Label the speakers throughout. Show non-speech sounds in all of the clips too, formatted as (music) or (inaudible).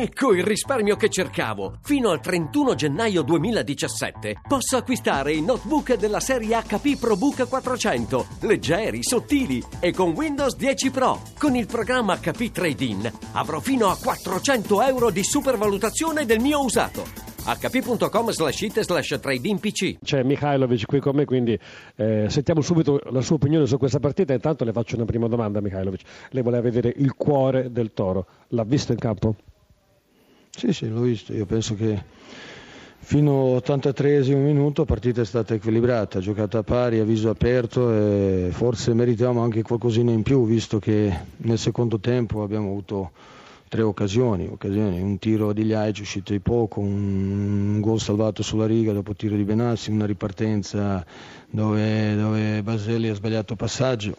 Speaker 1: Ecco il risparmio che cercavo! Fino al 31 gennaio 2017 posso acquistare i notebook della serie HP ProBook 400, leggeri, sottili e con Windows 10 Pro. Con il programma HP Trade-in avrò fino a 400 euro di supervalutazione del mio usato hp.com slash it slash trading pc
Speaker 2: c'è Mikhailovic qui con me quindi eh, sentiamo subito la sua opinione su questa partita intanto le faccio una prima domanda Mikhailovic lei voleva vedere il cuore del Toro l'ha visto in campo?
Speaker 3: Sì, sì, l'ho visto. Io penso che fino all'83 minuto la partita è stata equilibrata, giocata a pari, a viso aperto e forse meritiamo anche qualcosina in più, visto che nel secondo tempo abbiamo avuto tre occasioni, occasioni un tiro di Liaic uscito di poco, un gol salvato sulla riga dopo tiro di Benassi, una ripartenza dove, dove Baselli ha sbagliato passaggio.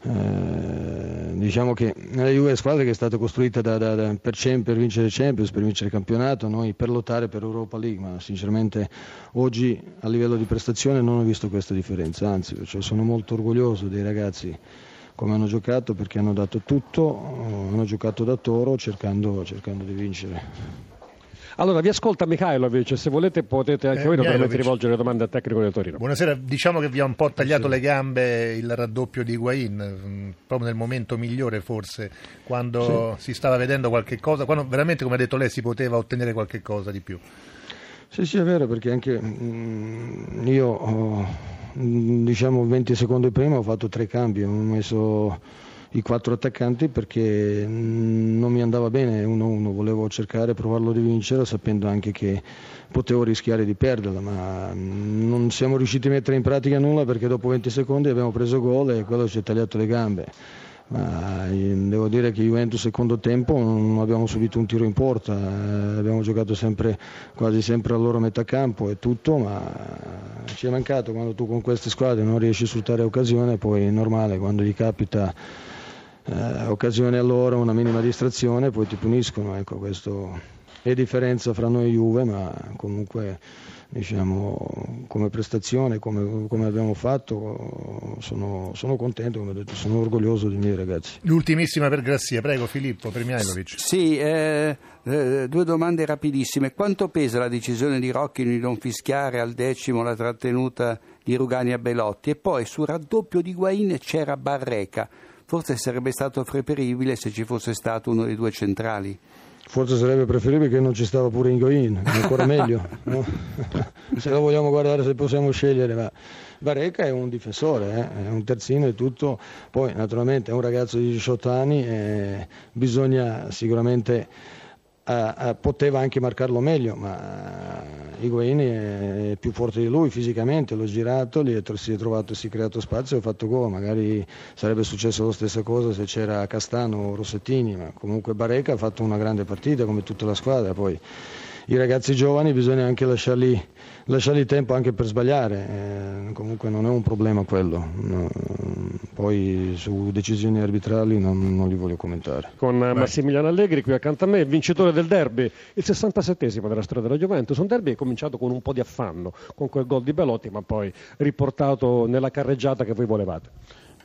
Speaker 3: Eh, diciamo che la Juve è una squadra che è stata costruita da, da, da, per, per, vincere Champions, per vincere il campionato, noi per lottare per Europa League, ma sinceramente oggi a livello di prestazione non ho visto questa differenza, anzi cioè sono molto orgoglioso dei ragazzi come hanno giocato perché hanno dato tutto, hanno giocato da toro cercando, cercando di vincere.
Speaker 2: Allora, vi ascolta Mikhailovic, se volete potete anche eh, voi naturalmente rivolgere domande al tecnico del Torino.
Speaker 4: Buonasera, diciamo che vi ha un po' tagliato sì. le gambe il raddoppio di Higuain, mm, proprio nel momento migliore forse, quando sì. si stava vedendo qualche cosa, quando veramente come ha detto lei si poteva ottenere qualche cosa di più.
Speaker 3: Sì, sì, è vero, perché anche mm, io mm, diciamo 20 secondi prima ho fatto tre cambi, ho messo i quattro attaccanti perché non mi andava bene 1-1, volevo cercare, provarlo di vincere sapendo anche che potevo rischiare di perderla, ma non siamo riusciti a mettere in pratica nulla perché dopo 20 secondi abbiamo preso gol e quello ci ha tagliato le gambe. Ma devo dire che Juventus secondo tempo non abbiamo subito un tiro in porta, eh, abbiamo giocato sempre, quasi sempre a loro metà campo e tutto, ma ci è mancato quando tu con queste squadre non riesci a sfruttare occasione, poi è normale quando gli capita eh, occasione a loro, una minima distrazione, poi ti puniscono. Ecco, questo è differenza fra noi e Juve, ma comunque diciamo, come prestazione, come, come abbiamo fatto, sono, sono, contento, come ho detto, sono orgoglioso dei miei ragazzi.
Speaker 4: L'ultimissima per Grazia, prego Filippo, per Mihailovic.
Speaker 5: Sì, eh, eh, due domande rapidissime. Quanto pesa la decisione di Rocchi di non fischiare al decimo la trattenuta di Rugani a Belotti? E poi sul raddoppio di Guain c'era Barreca forse sarebbe stato preferibile se ci fosse stato uno dei due centrali.
Speaker 3: Forse sarebbe preferibile che non ci stava pure Ingoin, ancora meglio. No? (laughs) se lo vogliamo guardare se possiamo scegliere, ma Bareca è un difensore, eh? è un terzino e tutto, poi naturalmente è un ragazzo di 18 anni e bisogna sicuramente Uh, uh, poteva anche marcarlo meglio, ma uh, Higuain è più forte di lui fisicamente, l'ho girato, lì si è trovato, si è creato spazio e ha fatto gol, magari sarebbe successo la stessa cosa se c'era Castano o Rossettini, ma comunque Bareca ha fatto una grande partita come tutta la squadra, poi i ragazzi giovani bisogna anche lasciarli, lasciargli tempo anche per sbagliare, eh, comunque non è un problema quello, no, poi su decisioni arbitrali non, non li voglio commentare.
Speaker 2: Con Beh. Massimiliano Allegri qui accanto a me, vincitore del derby, il 67esimo della storia della Juventus, un derby cominciato con un po' di affanno, con quel gol di Belotti ma poi riportato nella carreggiata che voi volevate.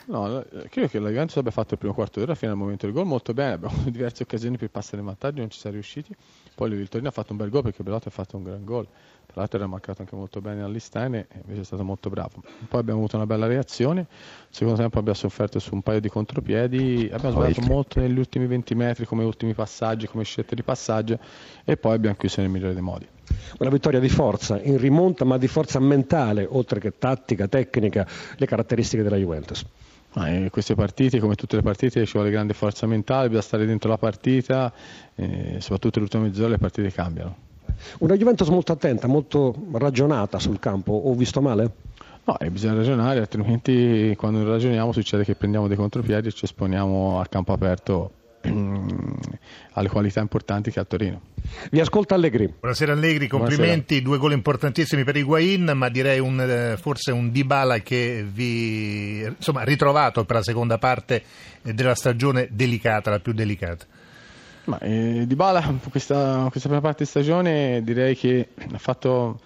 Speaker 6: No, eh, credo che la Juventus abbia fatto il primo quarto d'ora fino al momento del gol molto bene, abbiamo avuto (laughs) diverse occasioni per passare in vantaggio, non ci siamo riusciti. Poi il Torino ha fatto un bel gol perché Belotti ha fatto un gran gol. Tra l'altro era mancato anche molto bene all'Istaine e invece è stato molto bravo. Poi abbiamo avuto una bella reazione, secondo tempo abbiamo sofferto su un paio di contropiedi, abbiamo sbagliato molto negli ultimi 20 metri come ultimi passaggi, come scelte di passaggio e poi abbiamo chiuso nel migliore dei modi.
Speaker 2: Una vittoria di forza, in rimonta ma di forza mentale, oltre che tattica, tecnica, le caratteristiche della Juventus.
Speaker 6: In queste partite, come tutte le partite, ci vuole grande forza mentale, bisogna stare dentro la partita, e soprattutto nell'ultima mezz'ora le partite cambiano.
Speaker 2: Una Juventus molto attenta, molto ragionata sul campo, ho visto male?
Speaker 6: No, bisogna ragionare, altrimenti quando ragioniamo succede che prendiamo dei contropiedi e ci esponiamo a campo aperto alle qualità importanti che ha Torino.
Speaker 2: Vi ascolta Allegri.
Speaker 4: Buonasera Allegri, complimenti, Buonasera. due gol importantissimi per Higuain, ma direi un, eh, forse un Dybala che vi insomma, ha ritrovato per la seconda parte della stagione delicata, la più delicata.
Speaker 6: Ma, eh, Dybala questa, questa prima parte di stagione direi che ha fatto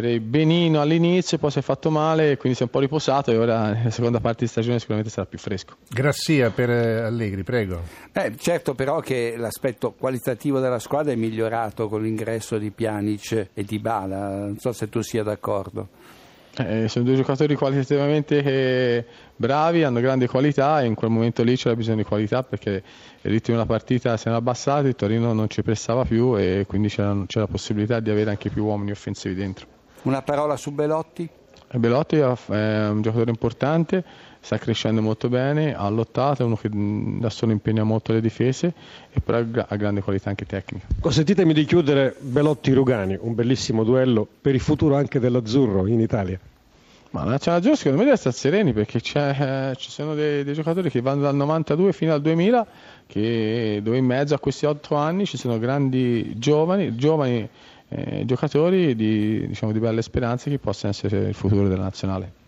Speaker 6: direi benino all'inizio, poi si è fatto male, quindi si è un po' riposato e ora nella seconda parte di stagione sicuramente sarà più fresco.
Speaker 4: Grassia per eh, Allegri, prego.
Speaker 5: Eh, certo però che l'aspetto qualitativo della squadra è migliorato con l'ingresso di Pjanic e di Bala, non so se tu sia d'accordo.
Speaker 6: Eh, sono due giocatori qualitativamente bravi, hanno grande qualità e in quel momento lì c'era bisogno di qualità perché il ritmo della partita si era abbassato, il Torino non ci pressava più e quindi c'era, c'era la possibilità di avere anche più uomini offensivi dentro.
Speaker 5: Una parola su Belotti?
Speaker 6: Eh, Belotti è un giocatore importante, sta crescendo molto bene, ha lottato, è uno che da solo impegna molto le difese e però ha grande qualità anche tecnica.
Speaker 2: Consentitemi di chiudere Belotti-Rugani, un bellissimo duello per il futuro anche dell'Azzurro in Italia.
Speaker 6: Ma la Nazionale Azzurro secondo me deve stare sereni perché eh, ci sono dei, dei, giocatori che vanno dal 92 fino al 2000 che, dove in mezzo a questi otto anni ci sono grandi giovani, giovani eh, giocatori di, diciamo, di belle speranze che possono essere il futuro della nazionale.